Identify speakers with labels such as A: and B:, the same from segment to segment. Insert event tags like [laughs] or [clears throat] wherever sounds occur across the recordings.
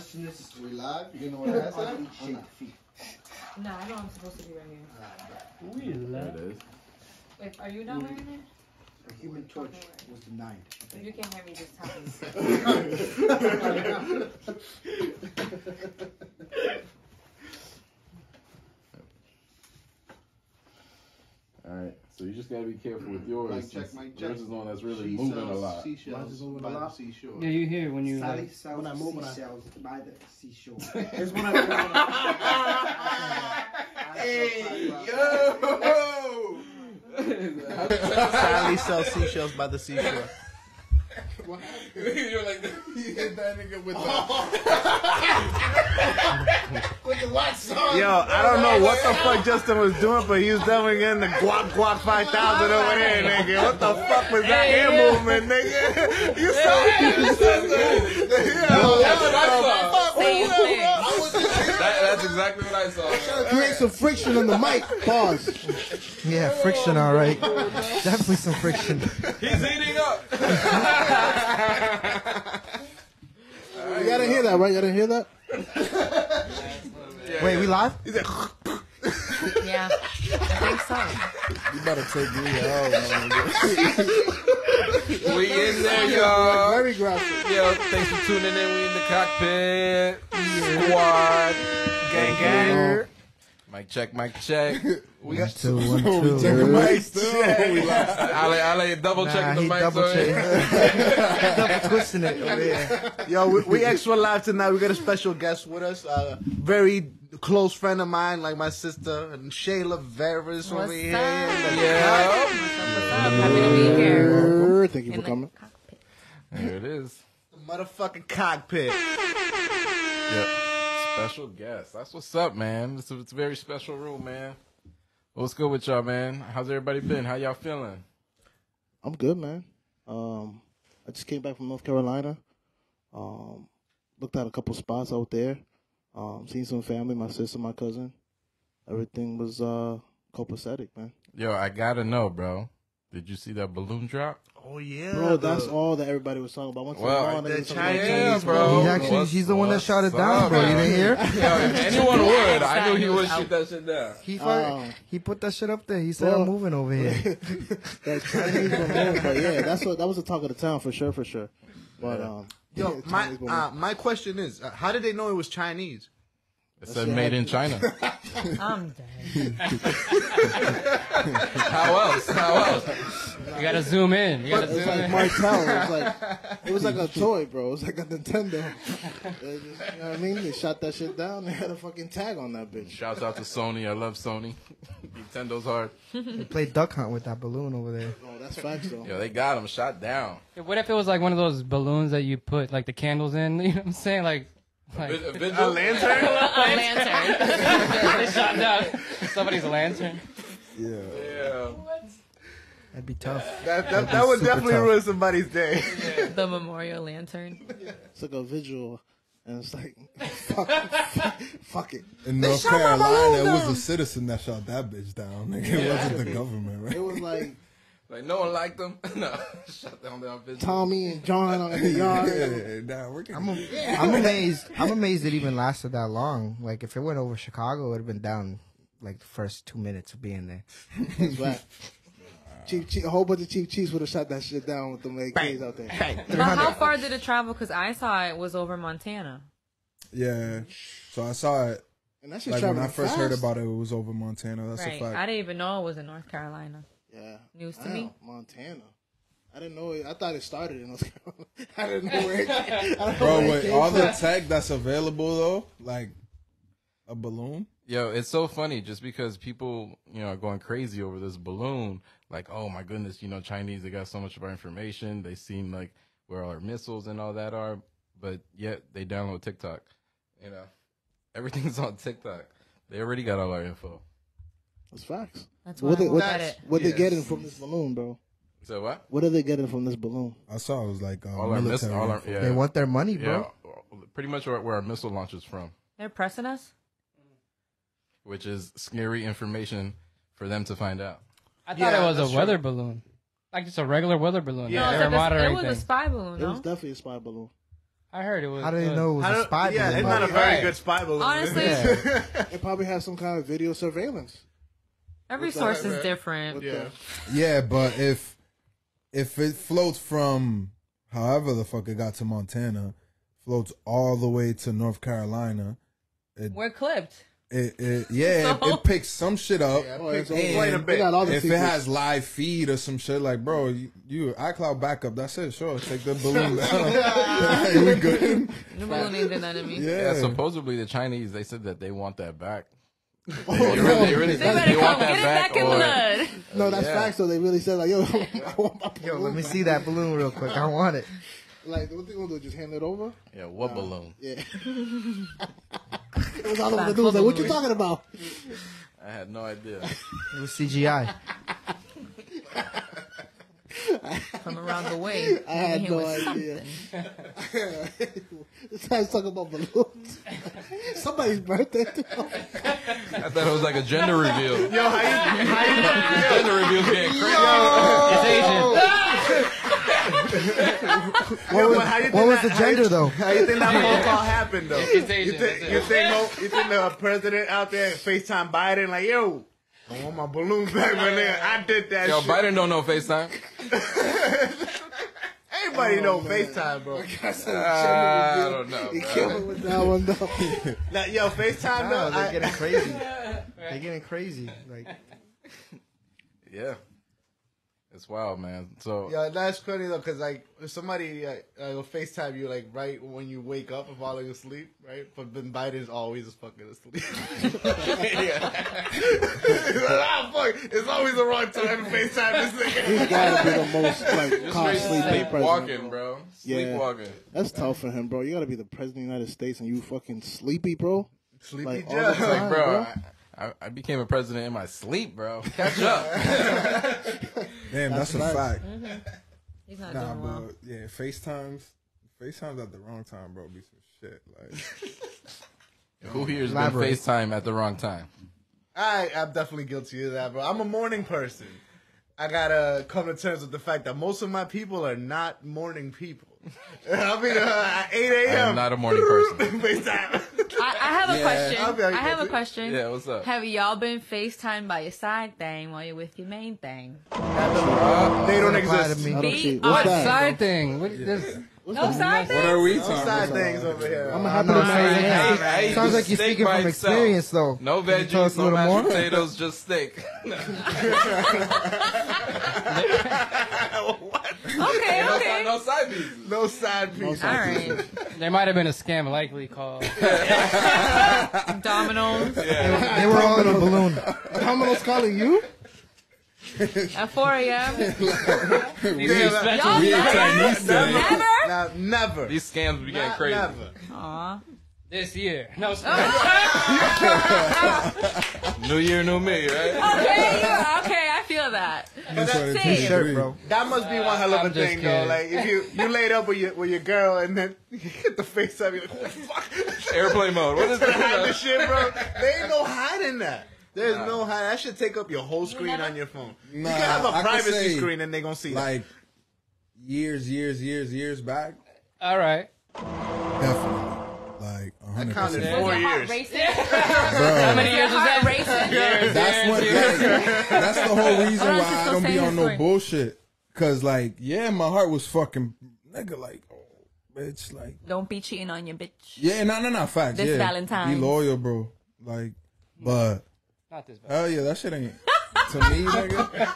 A: arsonist.
B: We live? You know what I said?
A: Oddly feet.
C: No, I know I'm supposed to be right here.
D: We
E: There
D: love.
E: it is.
C: Wait, are you not wearing it?
A: The human torch was denied.
C: If you can't hear me, just tell [laughs] me. [laughs]
E: All right. So you just gotta be careful with mm. yours.
B: Mic check, mic check.
E: Yours is one that's really
B: She
E: moving
B: sells
E: a lot.
B: Seashells
A: Mine's is moving
B: by
A: a
B: the
A: lot.
B: seashore.
D: Yeah, you hear when you
A: Sally
D: like.
A: sells
B: when I move, when I-
A: seashells by the seashore. [laughs] There's one [laughs] I
E: Hey, yo! [laughs]
B: Sally sells seashells by the seashore. [laughs]
E: You're like, [laughs] you hit that nigga with the. [laughs]
B: Yo, I don't know what the fuck Justin was doing, but he was definitely getting the guac guac 5000 over there, nigga. What the fuck was that hand movement, nigga? You saw it? You saw it?
E: That's what I saw.
C: Same thing.
E: That, that's exactly what I saw.
B: Create some friction on the mic. Pause.
F: Yeah, friction, all right. Definitely some friction.
E: He's eating up.
B: You gotta hear that, right? You gotta hear that?
F: Wait, we live? [laughs]
C: Yeah, I think so.
B: You better take me out, man.
E: We in there, y'all.
B: Very graphic.
E: Yo, thanks for tuning in. We in the cockpit. Squad. Gang, gang. Mic check, mic check. We got
F: Two, one,
B: We check the mic still.
E: Ale, Ale, double
F: Nah,
E: checking the
F: he
E: mic.
F: double
E: so-
F: check. [laughs] double twisting it over there.
B: Yo, we, we extra live tonight. We got a special guest with us. Uh, very close friend of mine, like my sister, and Shayla Veras over
C: What's
B: here.
E: Yeah.
C: What's up? Happy to be here.
B: Thank you
C: In
B: for
C: the
B: coming.
C: cockpit.
E: There it is.
B: The motherfucking cockpit.
E: Yep. Special guest. That's what's up, man. It's a, it's a very special room, man. What's good with y'all, man? How's everybody been? How y'all feeling?
B: I'm good, man. Um, I just came back from North Carolina. Um, looked at a couple spots out there. Um, seen some family, my sister, my cousin. Everything was uh copacetic, man.
E: Yo, I gotta know, bro. Did you see that balloon drop?
F: Oh, yeah.
B: Bro, that's all that everybody was talking about. Once in a
E: Well,
F: the
B: niggas
F: Chinese-
E: Yeah,
B: Chinese
E: bro.
B: food.
F: He's actually,
E: What's-
F: he's the one that shot it down,
E: up,
F: bro. You didn't hear? [laughs]
E: Yo, if anyone would, I knew he
C: News
E: would
C: out.
E: shoot that shit down.
F: He,
B: Um,
F: he put that shit up there. He said,
B: Well-
F: I'm moving over here. [laughs]
B: That Chinese balloon, but yeah, that's what that was the talk of the town for sure, for sure. But um,
F: Yo,
B: yeah,
F: my uh, my question is, uh, how did they know it was Chinese?
E: It said made in China. [laughs]
C: I'm dead.
E: How else? How else?
D: You gotta zoom in. You gotta
B: It
D: zoom
B: like
D: in.
B: Martell. It was like [laughs] it was like a toy, bro. It was like a Nintendo. They just- you know what I mean? They shot that shit down. They had a fucking tag on that bitch.
E: Shouts out to Sony. I love Sony. Nintendo's hard.
F: They played duck hunt with that balloon over there.
B: Oh, that's facts though.
E: Yo, they got him shot down.
D: Yeah, What if it was like one of those balloons that you put like the candles in? [laughs] You know what I'm saying? Like, like
E: A vigil?
C: A lantern. [laughs]
D: they shot down somebody's lantern.
E: Yeah. What?
F: That'd be tough.
B: That that, that would definitely
F: tough.
B: ruin somebody's day. [laughs]
C: the memorial lantern.
B: It's like a vigil. and it's like [laughs] fuck, fuck, fuck it.
G: In North Carolina, it was a citizen that shot that bitch down. Nigga. It wasn't the government, right?
B: It was like
E: Like no one liked them. [laughs] no, shut down their vigil.
B: Tommy and John in the [laughs] yard.
G: Yeah, nah, we're
F: I'm, a, I'm amazed. I'm amazed it even lasted that long. Like if it went over Chicago, it would have been down like the first two minutes of being there.
B: That's right. [laughs] Chief, Chief, a whole bunch of Chief Keefs would have shot that shit down with them AKs out there.
C: But how far did it travel? Because I saw it was over Montana.
G: Yeah. So I saw it.
B: And that shit
G: Like when I first
B: fast.
G: heard about it, it was over Montana. That's
C: right.
G: a fact.
C: I didn't even know it was in North Carolina.
B: Yeah.
C: News to
B: Damn,
C: me.
B: Montana. I didn't know it. I thought it started in North [laughs] Carolina. I didn't know where it [laughs] came, I don't know
G: Bro,
B: where it
G: with
B: came
G: all the tech that's available though, like a balloon.
E: Yo, it's so funny just because people, you know, are going crazy over this balloon. Like, oh my goodness, you know, Chinese, they got so much of our information. They seem like where all our missiles and all that are, but yet they download TikTok. You know, everything's [laughs] on TikTok. They already got all our info.
B: That's facts.
C: That's why
B: What
C: I
B: they,
C: won't
B: what,
C: bet it.
B: what they getting from this balloon, bro?
E: So what?
B: What are they getting from this balloon?
G: I saw it was like um,
E: All our miss,
G: military.
E: all our, yeah,
F: They want their money, bro.
E: yeah, pretty much where, where our missile launch is from,
C: They're pressing us.
E: which is scary information for them to find out.
D: I thought
E: Yeah,
D: it was
E: that's
D: a weather balloon, like just a regular weather balloon.
E: Yeah.
D: Yeah,
C: No,
D: air
C: like a- it was a spy balloon.
B: It
C: No,
B: was definitely a spy balloon.
D: I heard it was.
F: How do they
D: uh,
F: know it was a spy
H: yeah,
F: balloon?
H: it's not a very
D: Right.
H: good spy balloon.
C: Honestly, [laughs]
F: Yeah.
B: It probably has some kind of video surveillance.
C: Every
B: What's that,
C: source is different.
B: With
H: Yeah.
G: Yeah, but if if it floats from however the fuck it got to Montana, floats all the way to North Carolina, it
C: We're clipped.
G: it, it yeah, it,
C: So-
G: it [laughs] picks some shit up.
B: It's
G: And
H: Wait a
B: they got all the
G: if it
B: secrets.
G: has live feed or some shit like, bro, you, you iCloud backup, that's it. Sure, take the [laughs] balloon down. we [laughs] good.
C: The balloon ain't did nothing to me.
G: Yeah.
E: Yeah, supposoposedly the Chinese they said that they want that back. [laughs]
B: Oh,
E: They really, they really
C: They
E: said
C: better
E: they want
C: come
E: that
C: get it
E: back.
C: back in blood. [laughs]
B: no, that's
E: Yeah.
B: facts. though. they really said like, yo, [laughs] I want my
F: Yo, let me
B: back.
F: see that balloon real quick. I want it.
B: Like, what they gonna do? Just hand it over?
E: Yeah, what balloon?
B: Yeah. it was all over the news. Like, what you talking about?
E: I had no idea.
F: It was CGI. [laughs]
C: From around the way. [laughs]
B: I had no idea.
C: something. [laughs]
B: this guy's talking about balloons. Somebody's birthday. Too.
E: I thought it was like a gender reveal.
H: Yo, how you, how you,
E: gender reveal's getting crazy.
D: It's Asian.
F: What was,
H: but how you
F: what
H: think
F: was
H: that-
F: the
H: how you-
F: gender though?
H: how you think that phone call happened though?
D: It's
H: You
D: Asian.
H: think you think Mo- you think the president out there FaceTime Biden like, yo, I want my balloon back, my nigga. I did that
E: Yo,
H: shit.
E: Biden don't know FaceTime. [laughs]
H: Everybody oh, know FaceTime, bro. [laughs]
E: Uh, I don't know.
B: He
E: bro.
B: killed him with that one though. [laughs]
H: Now, yo, FaceTime
F: No,
H: though.
F: they're
H: I-
F: getting crazy. They're getting crazy. Like,
E: Yeah, it's wild, man. So
H: Yeah, that's funny though, cause like if somebody uh, uh, will Facetime you like right when you wake up and falling asleep, right? But then Biden's always fucking asleep. [laughs] yeah. [laughs] ah, fuck! It's always the wrong time to Facetime this
B: He's
H: nigga.
B: gotta be the most like calm
E: straight
B: sleeping
E: sleepwalking, bro.
B: Yeah.
E: Sleepwalking.
B: That's tough for him, bro. You gotta be the president of the United States and you fucking sleepy, bro.
H: Sleepy
B: Like, all the time.
E: Like, bro,
B: bro.
E: I, I, I became a president in my sleep, bro. Catch up. [laughs]
G: Damn, that's,
B: That's
G: a
B: right.
G: fact. Mm-hmm.
C: He's not
G: Nah,
C: doing well.
G: but yeah, FaceTimes, FaceTimes at the wrong time, bro. Be some shit. Like, [laughs]
E: Who here's been
F: Elaborate.
E: FaceTime at the wrong time?
H: I I'm definitely guilty of that, bro. I'm a morning person. I gotta come to terms with the fact that most of my people are not morning people. I mean, uh, at 8
E: I
H: a.m.
E: am not a morning person. [laughs]
H: FaceTime.
C: I, I have a
E: Yeah.
C: question.
H: I'll be like,
C: I have a question.
E: Yeah, what's up?
C: Have y'all been FaceTime by your side thing while you're with your main thing?
H: they don't
F: Apply to
H: exist.
F: me.
B: Don't
C: Be
B: see.
C: on
B: What's
D: What
B: that?
D: side thing? What, this,
C: No side
G: things.
C: what
G: are we
H: No
G: talking
H: side
G: about?
H: things over here.
B: I'm a
F: I
B: happy
F: know,
B: to
F: I-
B: marry
F: I-
B: him.
F: Sounds
E: the
F: like you're speaking
E: by
F: from
E: itself.
F: experience, though.
E: No
F: Can tell us
E: veggies, no mashed
F: more?
E: potatoes, just steak. [laughs] [laughs]
C: Okay, okay.
E: no side piece.
H: No side piece.
C: All right. [laughs]
D: there might have been a scam likely called.
C: Domino's
F: They were all in a balloon.
B: Domino's calling you?
C: At 4 a.m.
D: These [laughs]
H: Yeah,
D: special
C: Y'all
E: We
C: never?
E: Chinese thing.
C: Never?
H: Now, never.
E: These scams be getting
H: Not
E: crazy.
H: Never.
C: Aw.
D: this year. No, [laughs]
E: New year, new me, right?
C: Okay, you, okay, I feel that.
G: That's what
C: Same.
F: Shirt, bro.
H: That must be one uh, hell of a
D: I'm just
H: thing, though. Like if you you laid up with your with your girl and then [laughs] you get the face up, you're like, what the fuck?
E: Airplane mode. What is
H: Hide the
E: that?
H: shit, bro. There ain't no hiding that. There's no hide. That should take up your whole screen on your phone. you can have a
G: I could
H: privacy
G: say,
H: screen and they gonna see that.
G: Like years, years, years, years back,
D: All right.
G: definitely. Like a hundred
H: counted
G: percent.
H: four
C: Your heart
H: years. [laughs]
D: How many years is that?
C: racing?
D: Years,
G: That's what.
D: years, years.
G: That, that's the whole reason why I don't be on no bullshit. Cause like, yeah, my heart was fucking nigga. Like, oh, bitch. Like,
C: Don't be cheating on your bitch.
G: yeah, no, no, no, facts.
C: This
G: yeah,
C: Valentine's.
G: be loyal, bro. Like, but
D: Not this bad.
G: hell yeah, that shit ain't to me, [laughs] nigga.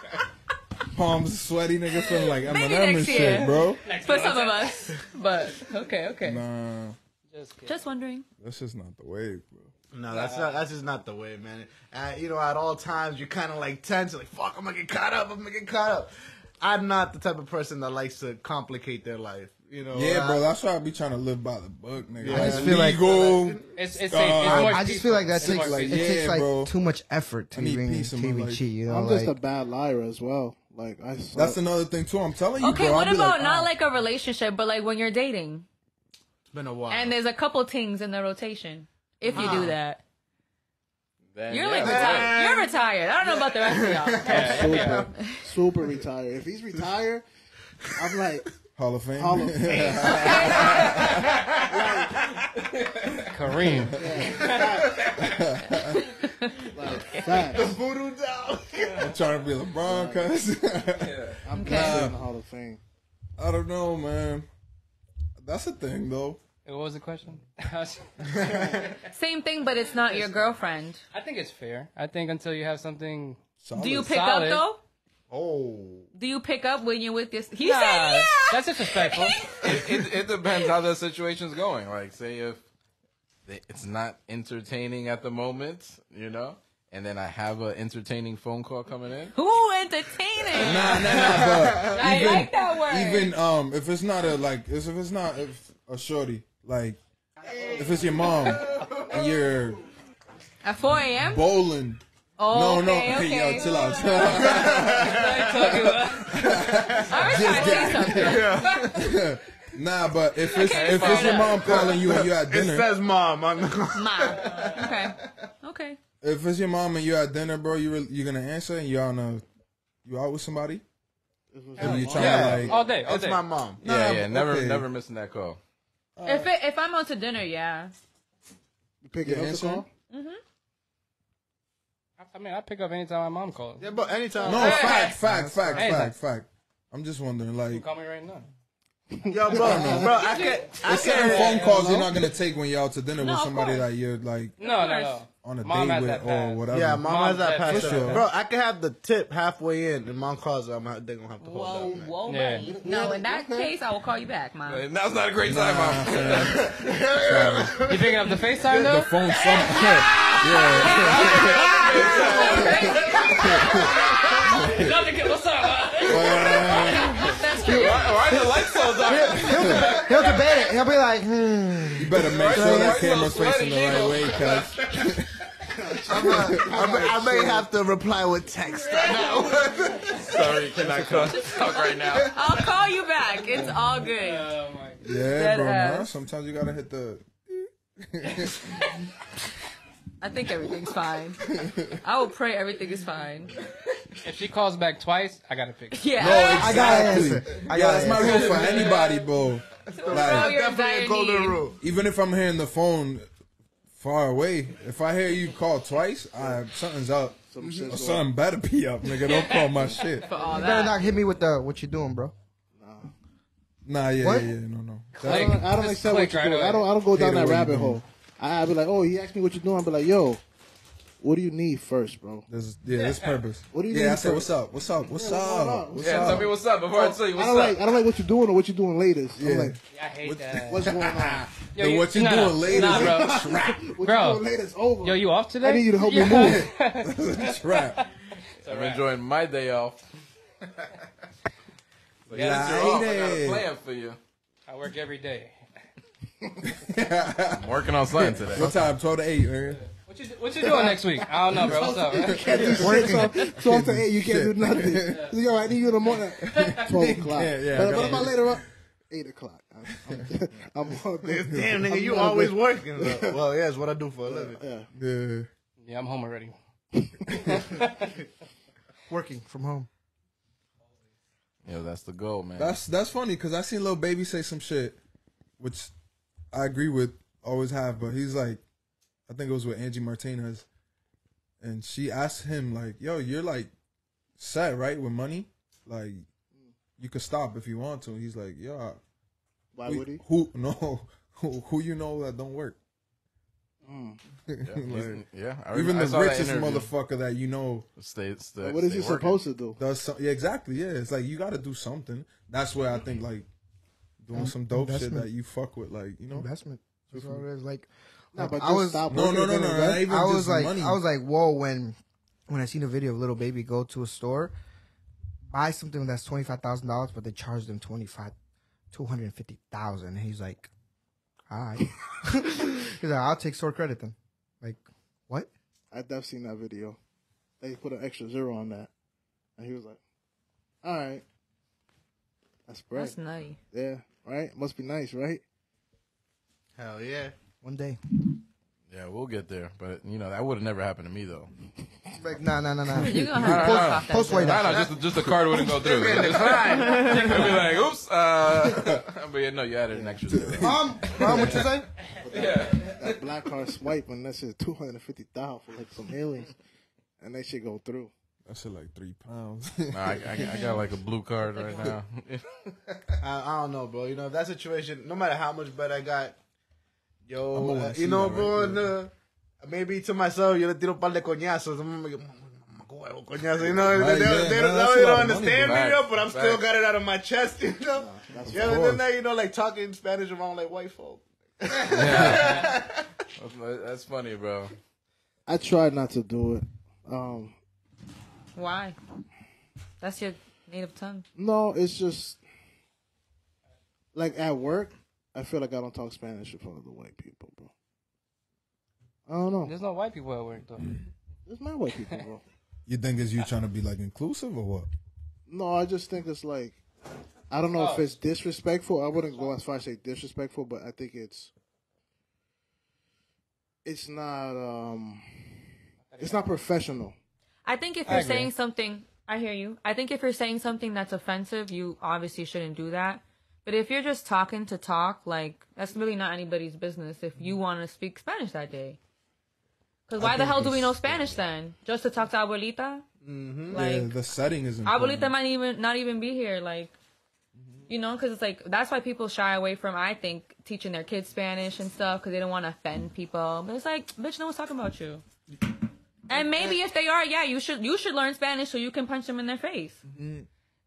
G: Palms sweaty, nigga, feeling like
C: Maybe
G: Eminem and
C: next
G: shit,
C: year.
G: bro.
C: For some of us. But, okay, okay.
G: Nah,
D: Just kidding.
C: Just wondering.
G: that's just not the way, bro.
H: No, that's not. That's just not the way, man. Uh, you know, at all times you're kind of like tense. You're like, fuck, I'm gonna get caught up. I'm gonna get caught up. I'm not the type of person that likes to complicate their life. You know.
G: Yeah, bro. That's why I be trying to live by the book, nigga.
H: Yeah. I just
F: feel like-
D: It's, it's,
G: Uh, I-
F: I just feel like that takes
G: like,
F: it
G: yeah,
F: takes like
G: bro.
F: too much effort to
G: I
F: even
G: peace in my
F: to even
G: life.
F: cheat. You know,
B: I'm just a bad liar as well. Like I.
G: That's another thing too. I'm telling you,
C: Okay,
G: bro.
C: what about
G: like,
C: not
G: ah.
C: like a relationship, but like when you're dating?
H: It's been a while.
C: And there's a couple things in the rotation. If you
H: Huh.
C: do that.
E: Then,
C: You're
E: yeah,
C: like
E: that's
C: retired. You're retired. I don't know about the rest of y'all. [laughs]
B: super, super retired. If he's retired, I'm like,
G: Hall of Fame.
B: Hall of Fame. [laughs]
D: Kareem.
B: Facts.
H: Voodoo doll.
G: I'm trying to be LeBron, cuz.
B: I'm
C: Okay.
B: in the Hall of Fame.
G: I don't know, man. That's a thing, though.
D: What was the question? [laughs]
C: Same thing, but it's not your girlfriend.
D: I think it's fair. I think until you have something.
C: Do you pick
D: Solid.
C: up though?
H: Oh.
C: Do you pick up when you're with this? He
D: Nah,
C: said yeah.
D: That's disrespectful. [laughs]
E: it, it, it depends how the situation's going. Like, say if it's not entertaining at the moment, you know, and then I have an entertaining phone call coming in.
C: Who entertaining?
G: Nah, nah, nah, but [laughs]
C: I
G: even,
C: like that word.
G: even um, if it's not a like, if it's not if a shorty, like, if it's your mom and you're
C: At 4 a.m.
G: bowling.
C: Oh,
G: no, no,
C: okay,
G: hey,
C: okay.
G: yo, chill out. [laughs]
C: I was trying to say something. [laughs]
G: nah, but if it's
C: Okay,
G: if it's your mom calling you and you're at dinner, It
H: says mom on the.
C: Mom. Okay. Okay.
G: if it's your mom and you're at dinner, bro, you re- you're gonna answer and you're on a you out with somebody. Mm-hmm. And you trying
H: Yeah.
G: to like
D: All day, all
H: It's
D: day.
H: my mom.
E: Yeah,
G: Nah,
E: yeah, never,
G: okay.
E: never missing that call.
C: If it, if I'm out to dinner, yeah.
B: You pick
G: You
B: it up the
G: answer?
B: call?
D: I mean, I pick up anytime my mom calls.
H: Yeah, but anytime.
G: no fact, fact, fact,
D: Hey,
G: fact, fact. I'm just wondering,
D: You
G: like,
D: call me right now.
H: Yo, bro, [laughs] bro, I can't. I
G: there's certain
H: can't.
G: phone calls you're not gonna take when you're out to dinner
C: No,
G: with
C: of
G: somebody
C: course.
G: that you're like
D: No, no, no.
G: on a
D: Mom
G: date
D: has
G: with
D: that
G: or
D: pass.
G: whatever.
H: Yeah, mom,
D: Mom
H: has that
D: said
H: pass.
G: sure.
H: Bro, I can have the tip halfway in, and mom calls. I'm ha- they gonna have to hold
C: Whoa,
H: that. man.
C: whoa,
D: Yeah.
C: buddy. No, in that case, I will call you back, mom.
E: And now's not a great time, mom. [laughs]
D: You picking up the FaceTime though?
G: the
D: though?
G: phone some yeah, [laughs]
D: Nothing. What's up?
C: That's true.
E: Why, why the lights so dark?
F: He'll debate it. He'll be like, hmm.
G: You better make sure that
E: Right,
G: camera's facing the right way, cuz.
H: I, may, I may have to reply with text right now.
E: Sorry, can I talk right now?
C: I'll call you back. It's all good.
D: Oh my.
G: Yeah,
C: Dead
G: bro. Sometimes you gotta hit the. [laughs]
C: I think everything's fine. I will pray everything is fine.
D: If she calls back twice, I gotta pick. Up.
C: Yeah.
G: No, [laughs]
F: I gotta
G: exactly.
F: answer. I
G: Yeah,
F: gotta
G: that's my
F: answer.
G: rule for anybody, bro.
C: All
G: Like,
C: your
H: Definitely a golden rule.
G: even if I'm hearing the phone far away, if I hear you call twice, I, something's up.
B: Some shit's
G: Or something better be up, nigga. Don't call my [laughs] shit.
C: For all
F: You better not hit me with the what you doing, bro.
G: Nah, yeah, yeah, yeah, no, no.
B: I don't, I don't accept what
D: click
B: you're
D: right
B: doing. I don't. I don't go down that rabbit hole. I, I be like, oh, he asked me what you doing. I be like, yo, what do you need first, bro?
G: There's, yeah, there's purpose.
B: What do you need?
G: yeah,
B: need
G: I said,
B: for-
G: what's up? What's up? What's
B: Yeah, what's
G: up? What's
E: Yeah,
G: up?
E: tell me what's up before I oh, tell you
B: I don't
E: up.
B: like. I don't like what you're doing or what you're doing latest.
G: Yeah.
B: I'm like,
D: I hate that.
B: what's going on? [laughs]
D: Yo,
G: Then what you
D: no,
G: doing
D: no.
G: later?
D: Nah, bro. [laughs]
B: What
D: Bro.
B: you doing latest over?
D: Yo, you off today?
B: I need you to help me
D: Yeah.
B: move. [laughs]
G: Trap.
E: I'm enjoying my day off. But
G: Yeah,
E: since you're off, I got a plan for you.
D: I work every day.
E: I'm [laughs] working on something today.
G: What time? 12 to 8, man.
D: What you What you doing next week? I don't know, bro. What's up? Man?
B: Can't do shit. So, so after eight, you can't do nothing. Yo, I need you in the morning. [laughs] Twelve o'clock.
G: Yeah, yeah,
B: but,
G: I
B: but
G: got
B: if
G: it.
B: later up, eight o'clock. I'm, I'm, [laughs] I'm all good.
H: Damn, nigga,
B: I'm
H: you always
B: good.
H: working. well, yeah, it's what I do for a living.
B: Yeah.
G: Yeah.
D: Yeah, I'm home already.
F: Working from home.
E: Yo, that's the goal, man.
G: That's that's funny because I seen Lil Baby say some shit, which I agree with, always have. But he's like, I think it was with Angie Martinez, and she asked him like, "Yo, you're like set right with money, like you could stop if you want to." He's like, "Yeah,
B: Why
G: who,
B: would he?
G: who [laughs] no who, who you know that don't work."
B: Mm.
E: yeah, [laughs]
G: Like,
E: yeah, I
G: even
E: I
G: the
E: saw that
G: richest motherfucker that you know
E: Stay, stay,
B: What is
E: stay
B: he
E: working.
B: supposed to do?
G: does some, yeah exactly yeah it's like you got to do something. That's where I think like doing some dope shit that you fuck with like you know
F: Investment. That's all it is. Like,
B: Nah,
F: like,
B: but
F: I
B: just
F: was
B: stop
G: No,
B: working
G: no, no, no,
B: invest.
G: not even
F: I was
G: just
F: like,
G: money.
F: I was like, whoa, when when I seen a video of Lil Baby go to a store, buy something that's twenty five thousand dollars, but they charge them twenty five, two hundred and fifty thousand. He's like, all right. [laughs] He's like, I'll take store credit then. Like, what?
B: I've definitely seen that video. They put an extra zero on that, and he was like, "All right, that's bread.
C: That's nutty.
B: Yeah, right. Must be nice, right?
H: Hell yeah.
F: One day.
E: Yeah, we'll get there, but you know that would have never happened to me though.
F: Like, nah, nah, nah, nah. [laughs]
C: You're gonna have to
E: Nah,
C: post
E: nah,
C: that.
F: post
C: shit.
F: way
E: No, no, just just the card wouldn't go through. [laughs] you could [laughs] be like, oops. Uh, but yeah, no, you added an extra zero.
F: Mom, mom, what you say?
E: Yeah.
B: That black card swipe and that shit two hundred and fifty thousand for like some aliens, and they should go through.
G: That shit like three pounds. [laughs]
E: Nah, I, I, I got like a blue card right now. [laughs]
H: I, I don't know, bro. You know, that situation, no matter how much bread I got, yo, uh, you know, bro,
G: right
H: and, uh, maybe to myself, yo le tiro un par de coñazos. I'm like, "Mamacuevo, coñazo," You know,
G: Right,
H: they,
G: yeah,
H: they, they,
G: man, that's
H: they don't understand me,
E: bro.
H: yo, but I'm still got it out of my chest, you know?
B: That's
H: Yeah,
G: of
H: and then
G: course.
H: that, you know, like talking Spanish around like white folk. [laughs]
E: That's, that's funny, bro.
B: I tried not to do it. Um,
C: Why? That's your native tongue.
B: no, it's just like at work. I feel like I don't talk Spanish in front of the white people, bro. I don't know.
D: There's no white people at work though.
B: There's my white people, bro. [laughs]
G: you think it's you trying to be like inclusive or what?
B: No, I just think it's like I don't know if it's disrespectful. I wouldn't go as far as say disrespectful, but I think it's it's not um it's not professional.
C: I think if you're saying something, I hear you. I think if you're saying something that's offensive, you obviously shouldn't do that. But if you're just talking to talk, like that's really not anybody's business. If you mm-hmm. want to speak Spanish that day, because why the hell do we know Spanish then? Just to talk to abuelita? Mm-hmm.
G: yeah,
C: Like
G: the setting is important.
C: abuelita might even not even be here. Like, you know, because it's like that's why people shy away from I think teaching their kids Spanish and stuff because they don't want to offend people. But it's like, bitch, no one's talking about you. And maybe if they are, yeah, you should you should learn Spanish so you can punch them in their face.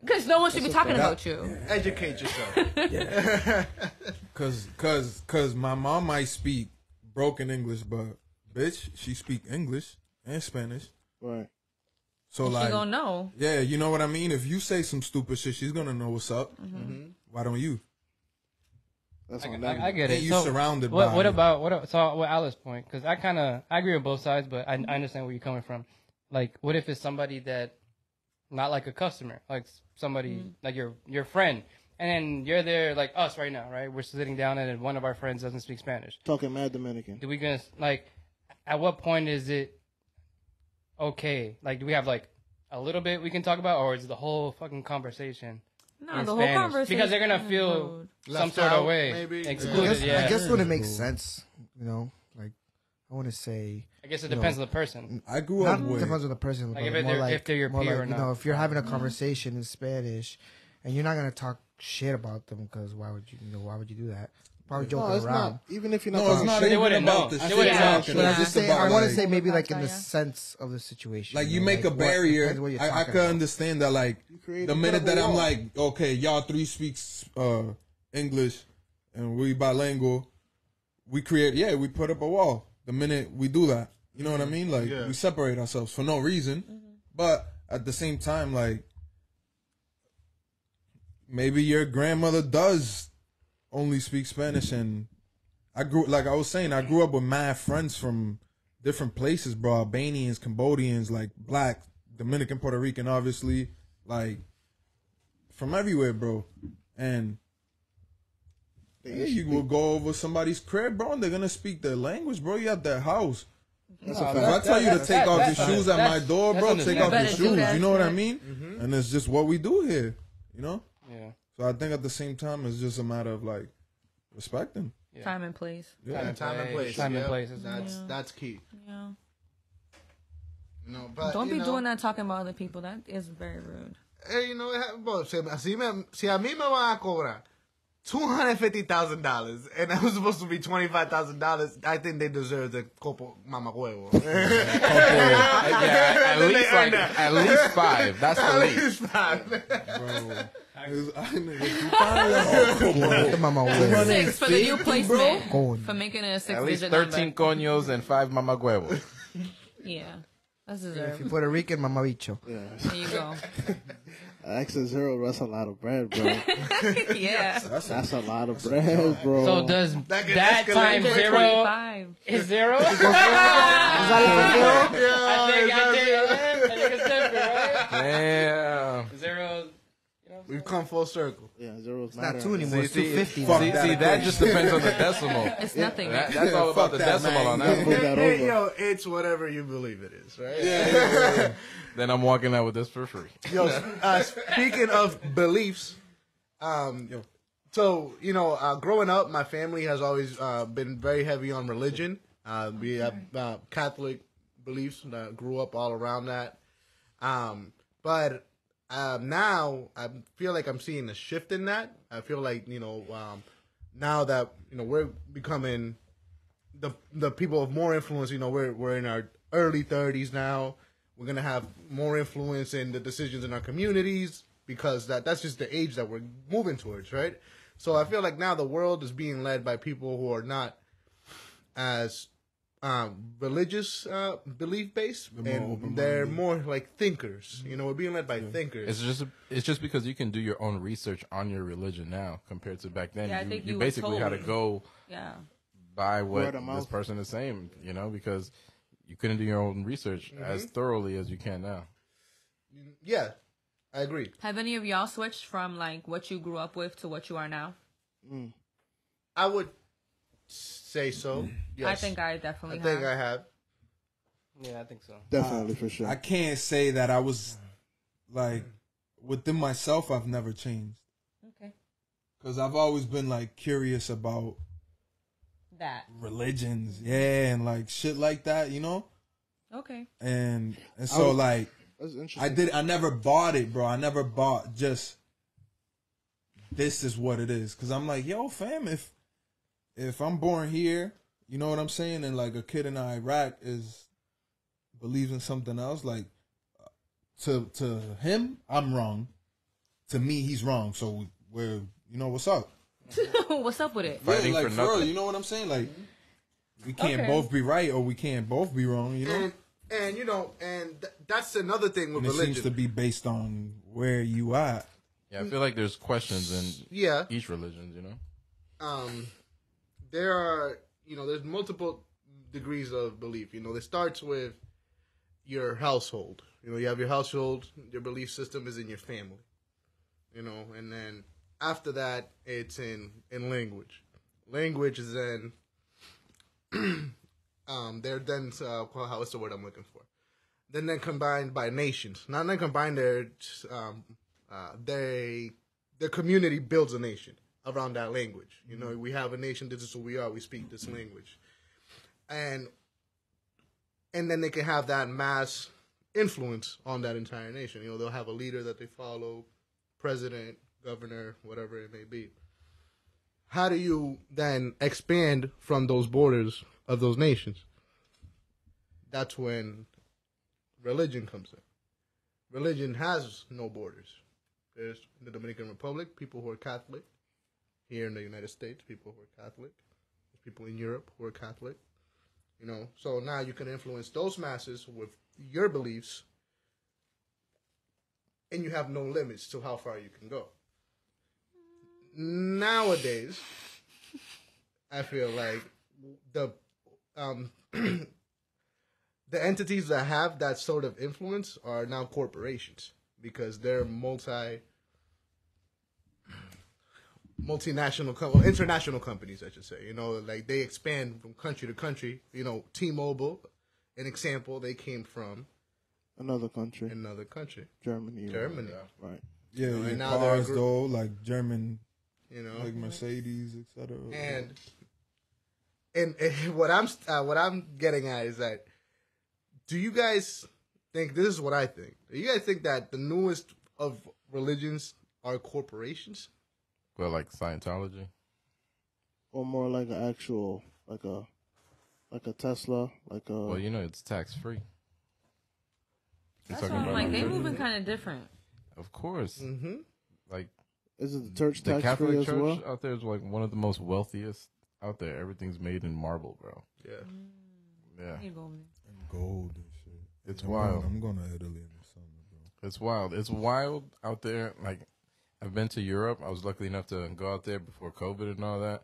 C: Because no one should be talking about you.
H: Educate yourself. [laughs]
G: Cause, cause, cause my mom might speak broken English, but bitch, she speak English and Spanish.
B: Right.
G: So
C: She
G: like,
C: gonna know.
G: yeah, you know what I mean. If you say some stupid shit, she's gonna know what's up.
C: Mm-hmm.
G: Why don't you?
B: That's
D: I,
B: on
D: I,
B: them.
D: I get it.
G: you
D: So,
G: surrounded
D: what,
G: by
D: what
G: it?
D: about what? So what Alice point? Because I kind of I agree with both sides, but I, I understand where you're coming from. Like, what if it's somebody that not like a customer, like somebody
C: Mm.
D: like your your friend, and then you're there like us right now, right? We're sitting down, and then one of our friends doesn't speak Spanish.
B: Talking mad Dominican.
D: Do we gonna like? At what point is it okay? Like, do we have like a little bit we can talk about, or is it the whole fucking conversation?
C: No,
D: in
C: the whole conversation
D: because they're gonna feel
C: rude.
D: some
H: Left
D: sort of way
H: maybe?
F: I guess,
D: yeah,
F: I guess when it makes sense, you know, like I want to say,
D: I guess it
F: No.
D: depends on the person.
G: I grew
F: not
G: up with.
F: It depends on the person,
D: Like,
F: but
D: if
F: more
D: they're-
F: like,
D: if they're your
F: more
D: peer
F: like,
D: or
F: You know, if you're having a mm-hmm. conversation in Spanish, and you're not gonna talk shit about them, because why would you, you know, why would you do that? Probably joking
B: No, it's
F: around.
B: not. Even if you're not
G: No, it's
B: talking
G: not
B: shit,
G: even
D: wouldn't
G: about
D: know.
G: the
D: They
G: shit
D: wouldn't know.
G: talking.
F: But I'm just saying, I want to
G: like-
F: say maybe like in the sense of the situation.
G: Like you
F: know,
G: make a barrier.
F: depends what
G: I, I
F: talking
G: can understand that. Like the minute that I'm like, okay, y'all three speaks uh, English, and we bilingual, we create. Yeah, we put up a wall. The minute we do that, you know what I mean? Like
H: Yeah.
G: we separate ourselves for no reason, but at the same time, like maybe your grandmother does only speak Spanish, and I grew like I was saying, I grew up with mad friends from different places, bro. Albanians, Cambodians, like black, Dominican, Puerto Rican, obviously, like from everywhere, bro. And hey, you will go over somebody's crib, bro, and they're gonna speak their language, bro. You at their house.
B: That's
D: No,
B: a
G: If. I tell you to
D: that-
G: take
D: that-
G: off your
D: that's-
G: shoes at my door, bro, take off your
C: You better do
G: shoes.
C: that,
G: You know what I
C: right.
G: mean? Mm-hmm. And it's just what we do here, you know.
D: Yeah.
G: So I think at the same time, it's just a matter of like respecting.
D: Yeah.
C: Time and place.
G: Yeah.
H: Time, time and place.
D: Time and
H: yeah.
D: place is-
H: That's
C: Yeah.
H: that's key.
C: Yeah.
H: No, but
C: Don't be
H: know,
C: doing that talking about other people. That is very rude.
H: Hey, you know, it ha- si, si, me, si a mí me van a cobrar two hundred fifty thousand dollars, and that was [laughs] supposed to be twenty five thousand dollars, I think they deserve the copo mama huevo. [laughs]
E: yeah, at [laughs] least like at least five. That's the
H: At
E: least.
H: least five.
G: Bro, it's- I nigga, you find [laughs]
F: Come on, my.
C: Six for the new placement.
F: Going.
C: For making it a six
E: At least
C: digit
E: thirteen
C: number.
E: coños and five mamaguevos. [laughs]
C: Yeah. That's
F: If you're Puerto Rican, mamabicho.
B: Yeah.
C: There you go. [laughs]
B: X is zero. That's a lot of bread, bro.
C: yeah.
B: That's a lot of bread, bro.
D: So does
H: That can
D: that
H: escalate
D: times
H: quickly.
D: zero
C: 25.
D: is zero?
H: yeah,
D: I think I
H: exactly.
D: think I think it's different, right?
E: Damn.
D: Zero.
H: We come full circle.
B: Yeah, zeros
F: It's not two anymore. It's
E: See,
F: two fifty.
G: fuck
E: See,
G: that
E: see, that just depends on the decimal. [laughs]
C: It's nothing.
E: That, that's all about the
G: that,
E: decimal
G: man.
E: on
B: Yeah.
E: that.
B: Move
H: Hey, yo, it's whatever you believe it is, right? Yeah.
E: Then I'm walking out with this for free. [laughs]
H: Yo, uh, speaking of beliefs, um, so you know, uh, growing up, my family has always uh, been very heavy on religion. Uh, we have uh, Catholic beliefs that grew up all around that. Um, but um, now I feel like I'm seeing a shift in that. I feel like you know um, now that you know we're becoming the the people of more influence. You know, we're we're in our early 30s now. We're gonna have more influence in the decisions in our communities because that that's just the age that we're moving towards, right? So I feel like now the world is being led by people who are not as um, religious uh, belief based,
G: They're
H: and they're more like thinkers. You know, we're being led by thinkers.
E: It's just it's just because you can do your own research on your religion now compared to back then.
C: Yeah, I
E: you,
C: think
E: you
C: you were
E: basically had to
C: told.
E: go
C: yeah.
E: by what this person is saying, you know, because you couldn't do your own research as thoroughly as you can now.
H: yeah, I agree.
C: Have any of y'all switched from like what you grew up with to what you are now?
H: I would say so. Yes.
C: I think I definitely.
H: I
C: definitely
H: think
C: have.
H: I have.
D: Yeah, I think so.
B: Definitely for sure.
G: I can't say that I was like within myself. I've never changed
C: okay.
G: because I've always been like curious about
C: That.
G: religions, yeah, and like shit like that, you know.
C: Okay.
G: And and so
B: would-
G: like
B: That's interesting.
G: I did. I never bought it, bro. I never bought just this is what it is. Cause I'm like, yo, fam, if if I'm born here, you know what I'm saying, and like a kid in Iraq is believes in something else, like to to him, I'm wrong. To me, he's wrong. So we're you know what's up? [laughs]
C: What's up with it?
E: Fighting
G: yeah, like
E: for
G: for real,
E: nothing.
G: you know what I'm saying? Like we can't
C: Okay.
G: both be right or we can't both be wrong. You know.
H: And and you know, and th- that's another thing with
G: And it
H: religion.
G: seems to be based on where you at.
E: Yeah, I feel like there's questions in
H: yeah.
E: each religion, you know.
H: um, there are you know there's multiple degrees of belief. You know, it starts with your household. You know, you have your household. Your belief system is in your family. You know, and then after that, it's in in language. Language is then [clears throat] um they're then uh, how the word I'm looking for? Then they're combined by nations. Not then combined. They're um uh they the community builds a nation around that language. You know, mm-hmm. we have a nation. This is who we are. We speak this language, and and then they can have that mass influence on that entire nation. You know, they'll have a leader that they follow, president, governor, whatever it may be. How do you then expand from those borders of those nations? That's when religion comes in. Religion has no borders. There's in the Dominican Republic people who are Catholic. Here in the United States, people who are Catholic. People in Europe who are Catholic. You know, so now you can influence those masses with your beliefs, and you have no limits to how far you can go. Nowadays, I feel like the um, [clears throat] the entities that have that sort of influence are now corporations because they're multi multinational com- well, international companies i should say. You know like they expand from country to country. You know t-mobile an example they came from
B: Another country,
H: another country.
B: Germany.
H: germany.
B: Right.
G: Yeah,
H: know, and now they're a
G: cars
H: group-
G: though, like German,
H: you know?
G: like Mercedes, etc.
H: and and, and [laughs] what i'm uh, what i'm getting at is that do you guys think this is what i think do you guys think that the newest of religions are corporations
E: Well, like Scientology.
B: Or more like an actual, like a, like a Tesla, like a.
E: Well, you know it's tax free.
C: That's what I'm like. They moving kind of different.
E: Of course,
H: mm-hmm
E: like
B: is it the church
E: the
B: tax
E: Catholic
B: free as
E: Church
B: well?
E: out there is like one of the most wealthiest out there. Everything's made in marble, bro.
H: yeah
E: Yeah,
C: You go
G: gold and shit.
E: it's
G: I'm
E: wild.
G: Going, I'm going to Italy in the summer, bro.
E: It's wild. It's wild out there. Like I've been to Europe. I was lucky enough to go out there before COVID and all that.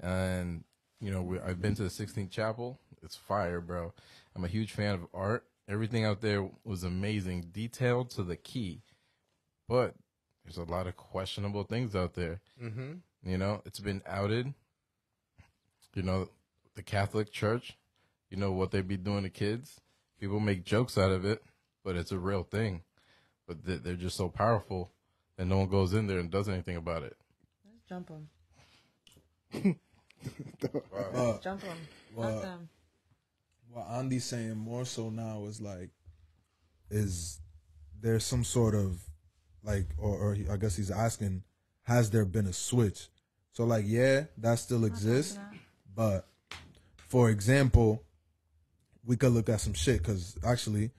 E: And you know, we, I've been to the Sistine Chapel. It's fire, bro. I'm a huge fan of art. Everything out there was amazing, detailed to the key. But there's a lot of questionable things out there.
H: Mm-hmm.
E: You know, it's been outed. You know, the Catholic Church, you know what they be doing to kids. People make jokes out of it, but it's a real thing. But they- they're just so powerful that no one goes in there and does anything about it.
C: Let's jump them.
G: Uh, [laughs]
C: Jump them.
G: Well,
C: Not them.
G: what Andy's saying more so now is like, is there some sort of like, or, or he, I guess he's asking, has there been a switch? So like, yeah, that still exists, but for example, we could look at some shit because actually,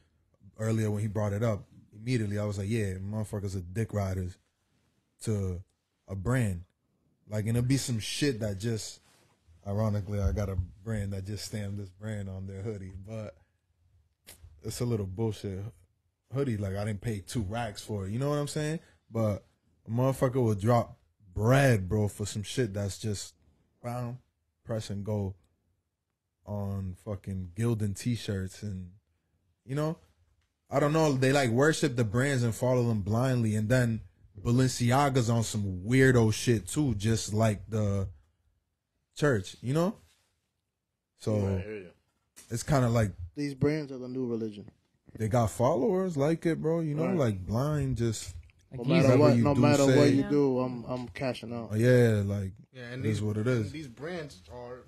G: earlier when he brought it up, immediately I was like, yeah, motherfuckers are dick riders to a brand. Like, and it'll be some shit that just, ironically, I got a brand that just stamped this brand on their hoodie, but it's a little bullshit hoodie. Like, I didn't pay two racks for it. You know what I'm saying? But a motherfucker will drop bread, bro, for some shit that's just, bam, press and go on fucking Gildan t-shirts and, you know, I don't know. They like worship the brands and follow them blindly, and then Balenciaga's on some weirdo shit too, just like the church, you know. So it's kind of like
B: These brands are the new religion.
G: they got followers like it, bro. You know,
B: Right.
G: like blind, just
B: No matter
G: Whatever
B: what,
G: you
B: no
G: do
B: matter
G: say-
B: what you do, I'm I'm cashing out.
G: oh, yeah, like
H: Yeah, and
G: It
H: these
G: is what it is.
H: These brands are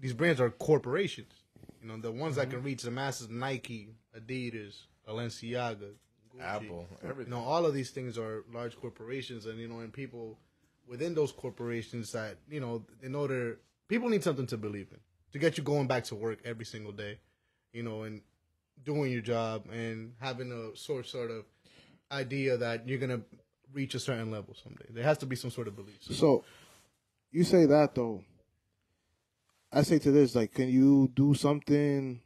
H: these brands are corporations. You know, the ones that mm-hmm. can reach the masses: Nike, Adidas, Balenciaga, Gucci.
E: Apple, everything.
H: You know, all of these things are large corporations, and you know, and people within those corporations that you know, in order people need something to believe in to get you going back to work every single day. You know, and doing your job and having a sort sort of idea that you're gonna reach a certain level someday. There has to be some sort of belief.
B: So, you say that though. I say to this, like, can you do something?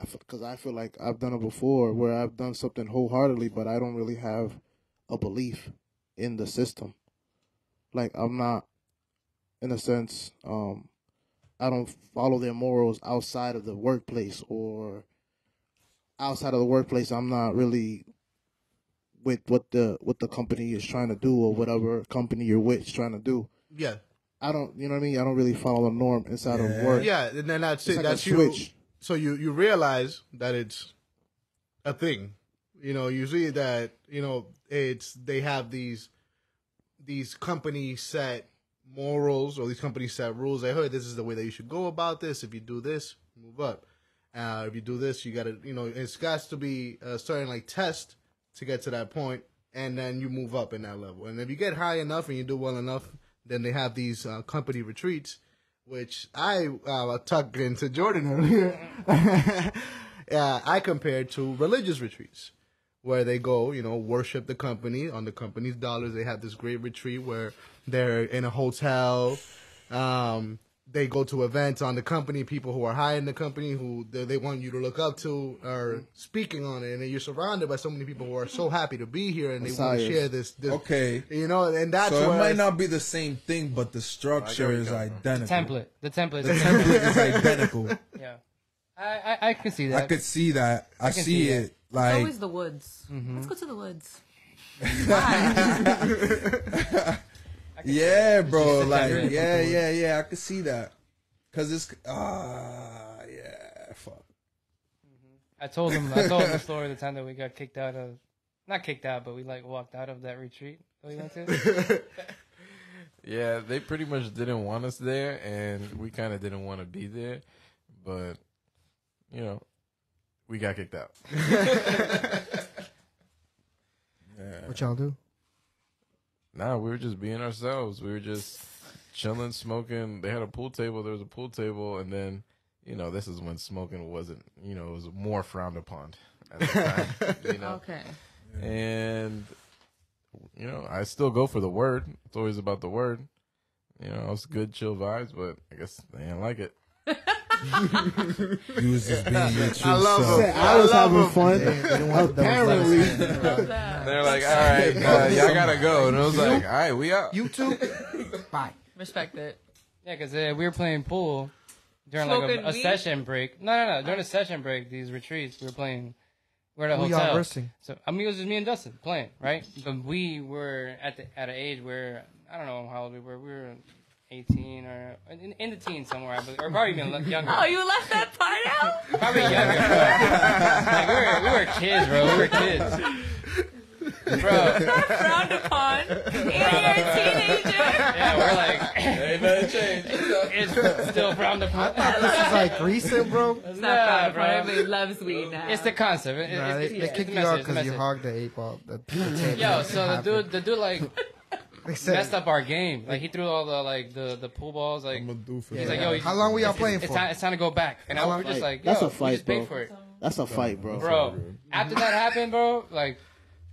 B: Because I feel like I've done it before, where I've done something wholeheartedly, but I don't really have a belief in the system. Like, I'm not, in a sense, um, I don't follow their morals outside of the workplace or outside of the workplace. I'm not really with what the what the company is trying to do or whatever company you're with is trying to do.
H: Yeah.
B: I don't, you know what I mean. I don't really follow the norm inside
G: Yeah.
B: of work.
H: Yeah, and then that's
B: It's
H: it.
B: like a
H: that's you.
B: switch.
H: So you you realize that it's a thing. You know, you see that you know it's they have these these company set morals or these company set rules. Hey, this is the way that you should go about this. If you do this, move up. Uh, if you do this, you gotta, you know, it's got to be a certain like test to get to that point, and then you move up in that level. And if you get high enough and you do well enough, then they have these uh, company retreats, which I uh, tucked into Jordan earlier. [laughs] uh, I compared to religious retreats where they go, you know, worship the company on the company's dollars. They have this great retreat where they're in a hotel. Um, they go to events on the company. People who are high in the company who they, they want you to look up to are mm-hmm. speaking on it, and then you're surrounded by so many people who are so happy to be here and they want to share this. this
G: okay.
H: You know, and that's
G: so it might not be the same thing, but the structure is
E: you're coming from.
G: identical.
D: template. The template.
G: The template is identical. [laughs]
D: Yeah. I, I, I can see that.
G: I could see that. I,
D: can
G: see
D: see
G: it.
C: It's
G: Like
C: always the woods. Let's mm-hmm. go to the woods. [laughs] [laughs]
G: Yeah, bro. Like, yeah, yeah, yeah. I could see that. Cause it's ah, yeah. Fuck.
D: I told him. I told him the story the time that we got kicked out of, not kicked out, but we like walked out of that retreat that we went to. [laughs]
E: Yeah, they pretty much didn't want us there, and we kind of didn't want to be there, but you know, we got kicked out. [laughs] [laughs]
F: What y'all do?
E: Nah, we were just being ourselves. We were just chilling, smoking. They had a pool table. There was a pool table, and then, you know, this is when smoking wasn't, you know, it was more frowned upon at the time. [laughs] you know,
C: Okay.
E: and you know, I still go for the word. It's always about the word. You know, it's good, chill vibes, but I guess they didn't like it.
G: You was just being your true
H: I love
G: self.
H: him.
B: I was having
H: him.
B: fun.
F: They didn't want
B: Apparently, [laughs]
C: Love.
E: They're like, all right, [laughs] uh, y'all gotta go, and I was like, all right, we out.
F: You too. [laughs] Bye.
C: Respect it.
D: Yeah, because uh, we were playing pool during like
C: Smoking
D: a, a
C: weed?
D: session break. No, no, no. During a session break, these retreats, we were playing we're at a
F: Who y'all
D: hotel.
F: versing?
D: So I mean, it was just me and Dustin playing, right? But we were at the at an age where I don't know how old we were. We were 18 or in, in the teens somewhere, but or probably even le- younger.
C: Oh, you left that part out?
D: Probably younger. [laughs] like we were, we were kids, bro. We were kids, bro. [laughs]
C: Frowned upon. And you're a teenager.
D: Yeah, we're like,
E: Ain't nothing changed.
D: it's still frowned upon.
F: This is like recent, bro.
C: It's
D: Nah,
C: not frowned
D: bro.
C: upon. Everybody loves weed now.
D: It's the concept. It, it-
F: Nah,
D: it's,
F: they,
D: yeah,
F: they
D: it's
F: kick
D: the
F: you out
D: it's the
F: because you
D: message.
F: hogged the eight ball. The, [laughs] the tape.
D: Yo, so the
F: Happened.
D: dude, the dude, like [laughs]
F: They said,
D: messed up our game. Like he threw all the like the the pool balls. Like
G: I'm a doofus.
D: he's like, yo,
F: How long were y'all playing
D: it's,
F: for?
D: It's time, it's time to go back. And I
F: How
D: was just like,
B: That's a
D: we
B: fight,
D: just paid
B: bro.
D: for it,
B: That's a fight, bro.
D: bro. After that happened, bro, like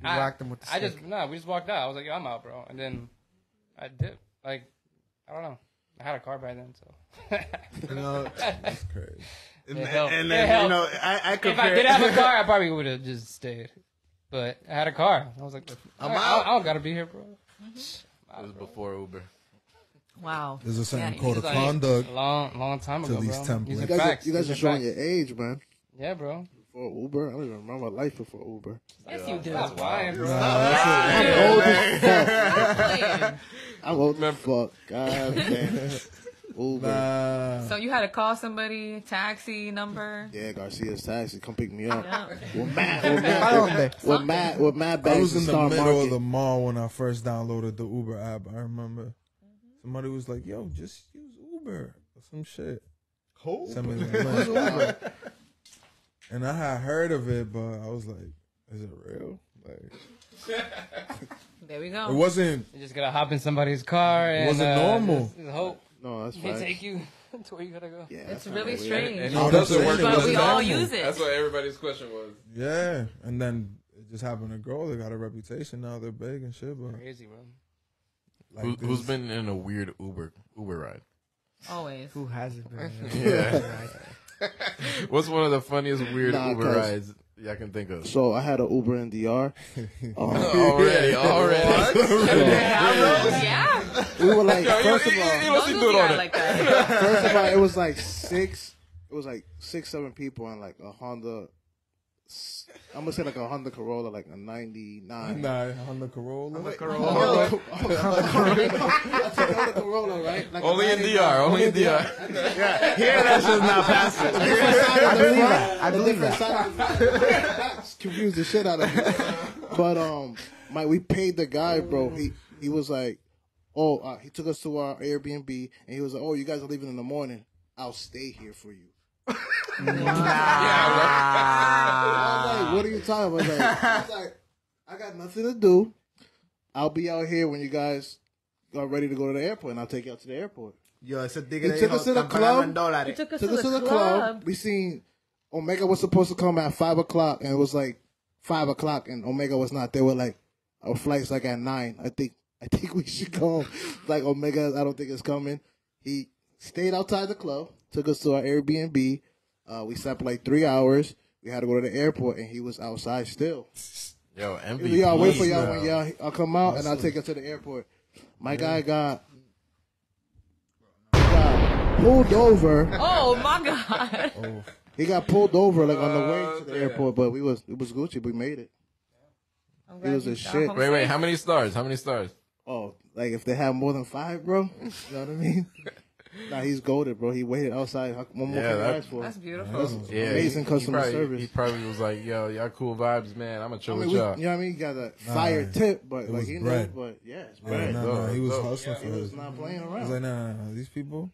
F: You
D: I,
F: whacked him with the
D: I just
F: no,
D: nah, we just walked out. I was like, yo, I'm out, bro. And then I did. Like I don't know. I had a car by then, so.
H: You know,
G: That's crazy. [laughs]
H: and,
D: It helped.
H: and
D: It
H: then you know, I, I
D: if
H: compare.
D: I did have a [laughs] car, I probably would have just stayed. But I had a car. I was like,
H: I'm
D: I,
H: out.
D: I, I don't gotta be here, bro. Mm-hmm.
E: It was before Uber.
C: Wow.
G: There's a certain
C: Yeah,
G: code of
D: Like,
G: conduct.
D: a long, long time ago,
G: to
D: ago,
G: these
D: bro.
G: templates.
B: You guys, are, you guys are showing
D: facts.
B: your age, man.
D: Yeah, bro.
B: Before Uber, I don't even remember my life before Uber.
C: Yes, you do.
D: That's lying, bro.
B: I'm old as fuck. I'm old as fuck. God damn. [laughs] Uber.
G: Nah.
C: So you had to call somebody, taxi number.
B: Yeah, Garcia's taxi. Come pick me up.
C: Yeah.
B: With Matt, with Matt, with Matt, with Matt
G: I was in the middle
B: Market.
G: of the mall when I first downloaded the Uber app. I remember mm-hmm. somebody was like, "Yo, just use Uber or some shit." Send me the [laughs] link. And I had heard of it, but I was like, "Is it real?" Like, [laughs]
C: There we go.
G: it wasn't.
D: You just gotta hop in somebody's car and
G: wasn't
D: uh,
G: normal.
D: Just, just hope
B: No, that's
D: he
B: right.
D: take you [laughs] to where you gotta go.
B: Yeah,
C: It's really
B: kinda
C: strange.
E: And
G: No,
E: it
G: that's
E: doesn't
G: it.
E: work.
C: But
G: wasn't
C: we all
G: normal.
C: use it.
E: That's what everybody's question was.
G: Yeah, and then it just happened to grow. They got a reputation now. They're big and shit. But
D: Crazy, bro.
G: like,
E: Who, who's
G: this-
E: been in a weird Uber Uber ride?
C: Always.
F: Who hasn't been?
E: Yeah. [laughs] [laughs] What's one of the funniest weird
B: Nah,
E: Uber
B: 'cause-
E: rides y'all can think of?
B: So I had an Uber in DR. [laughs] Um,
E: already, [laughs] already.
C: yeah.
B: we were like,
E: Yo, yo,
B: first of all,
E: yo, what's he
C: Don't
E: doing
C: do
E: on
C: that
E: it?
C: like
B: first of all, it was like six. It was like six, seven people in like a Honda. I'm gonna say like a Honda Corolla, like a '99.
G: Nah, Honda Corolla.
B: Honda, Corolla. [laughs] Honda Corolla, right? Like
E: Only in DR. Only in DR. [laughs]
H: yeah, here that's just not passing. [laughs]
B: I
F: believe that. I believe
B: that. Confused the shit out of me. But um, my we paid the guy, bro. He he was like, oh, uh, he took us to our Airbnb, and he was like, oh, you guys are leaving in the morning. I'll stay here for you. [laughs] I was like, what are you talking about? I was like, I was like, I got nothing to do. I'll be out here when you guys are ready to go to the airport, and I'll take you out to the airport.
H: Yo, ese
B: He
H: tigre
B: took
H: dijo,
B: us to the
H: "Están pagando en
B: club.
C: He took us
B: Took
C: to
B: us
C: the,
B: to the
C: club.
B: club. We seen Omega was supposed to come at five o'clock, and it was like five o'clock, and Omega was not there. We're like, our flight's like at nine. I think I think we should go. Like Omega, I don't think it's coming. He stayed outside the club, took us to our Airbnb. Uh, we slept like three hours. We had to go to the airport, and he was outside still.
E: Yo,
B: He was,
E: MVP.
B: Y'all wait for y'all
G: bro.
B: when y'all I'll come out and I'll take you to the airport. My guy got, got pulled over.
C: Oh my god. [laughs]
B: He got pulled over like on the way to the airport, but we was it was Gucci. We made it. It was a shit.
E: Wait, wait. How many stars? How many stars?
B: Oh, like if they have more than five, bro. You know what I mean? [laughs] nah, he's golden, bro. He waited outside. How- What more
E: Yeah, that-
B: ask for?
C: That's beautiful.
B: That's
E: Yeah,
B: amazing
E: he-
B: customer
E: he probably,
B: service.
E: He probably was like, "Yo, y'all cool vibes, man. I'm gonna
B: I
E: chill
B: mean,
E: with y'all."
B: you know what I mean? He got a fire tip, but like
G: he
B: you
G: bread.
B: know, but yeah, it's
G: Yeah,
B: bread.
G: nah, nah, he was
E: dope.
G: hustling
B: He
G: for
B: was
G: it.
B: not playing
G: I was
B: around.
G: like, nah, nah, nah, these people,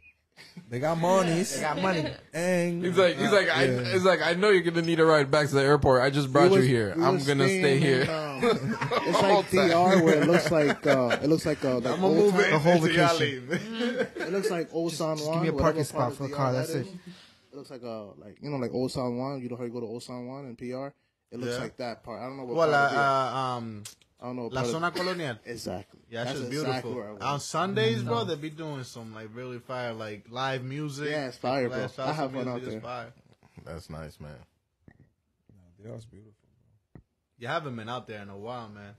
G: they got monies.
F: They got money.
G: And
E: He's like, he's like, I,
G: Yeah.
E: it's like, I know you're gonna need a ride back to the airport. I just brought
B: We
E: you here. I'm gonna stay here.
B: in, um, [laughs] it's like DR where it looks like uh, it looks like uh, [laughs] like
H: I'm
B: old
H: move
B: town-
F: The whole vacation.
B: It looks like Old San Juan.
F: just give me a
B: whatever
F: parking
B: part
F: spot
B: of
F: for a car, that's it.
B: is. It looks like a like you know like Old San Juan. You know how you go to Old San Juan in PR. It looks
H: Yeah.
B: like that part. I don't know what
H: Well,
B: part of
H: uh, uh, um,
B: I don't know.
H: La
B: part
H: Zona
B: of,
H: Colonial. [laughs]
B: exactly.
H: Yeah, that's, just
B: exactly
H: beautiful.
B: where I was.
H: On Sundays, bro, they be doing some like really fire, like live music.
B: Yeah, it's fire, bro.
H: Live
B: I have fun
H: music
B: out there.
H: Fire.
E: That's nice, man.
G: Yeah, it's beautiful. bro.
H: You haven't been out there in a while, man.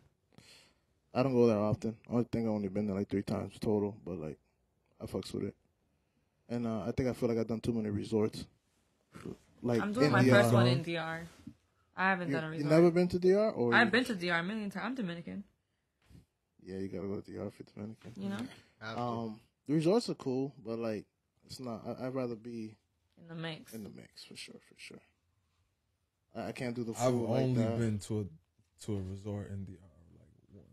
B: I don't go there often. I think I've only been there like three times total, but like I fucks with it. And uh, I think I feel like I've done too many resorts. Like
C: I'm doing
B: in
C: my
B: DR.
C: first one in DR. I haven't
B: You,
C: done a
B: you
C: resort.
B: never been to DR? Or
C: I've
B: you-
C: been to DR a million times. I'm Dominican.
B: Yeah, you gotta go to DR for Dominican.
C: You know,
H: Have to.
B: Um, the resorts are cool, but like, it's not. I, I'd rather be
C: in the mix.
B: in the mix for sure, for sure. I, I can't do the food
G: I've
B: like
G: only
B: that.
G: been to a to a resort in DR like once.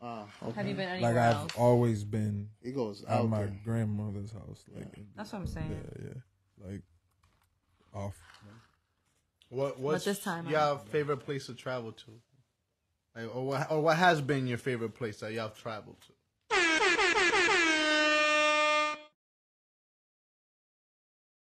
B: Ah, okay.
C: Have you been anywhere
G: Like
C: anywhere
G: I've
C: else?
G: always been
B: He goes
G: at
B: out
G: my
B: there.
G: grandmother's house. Like
B: Yeah.
C: That's what I'm saying.
G: Yeah, yeah. Like off.
H: What what's
C: this time
H: your
C: out-
H: favorite place to travel to? Like, or what or what has been your favorite place that you have traveled to?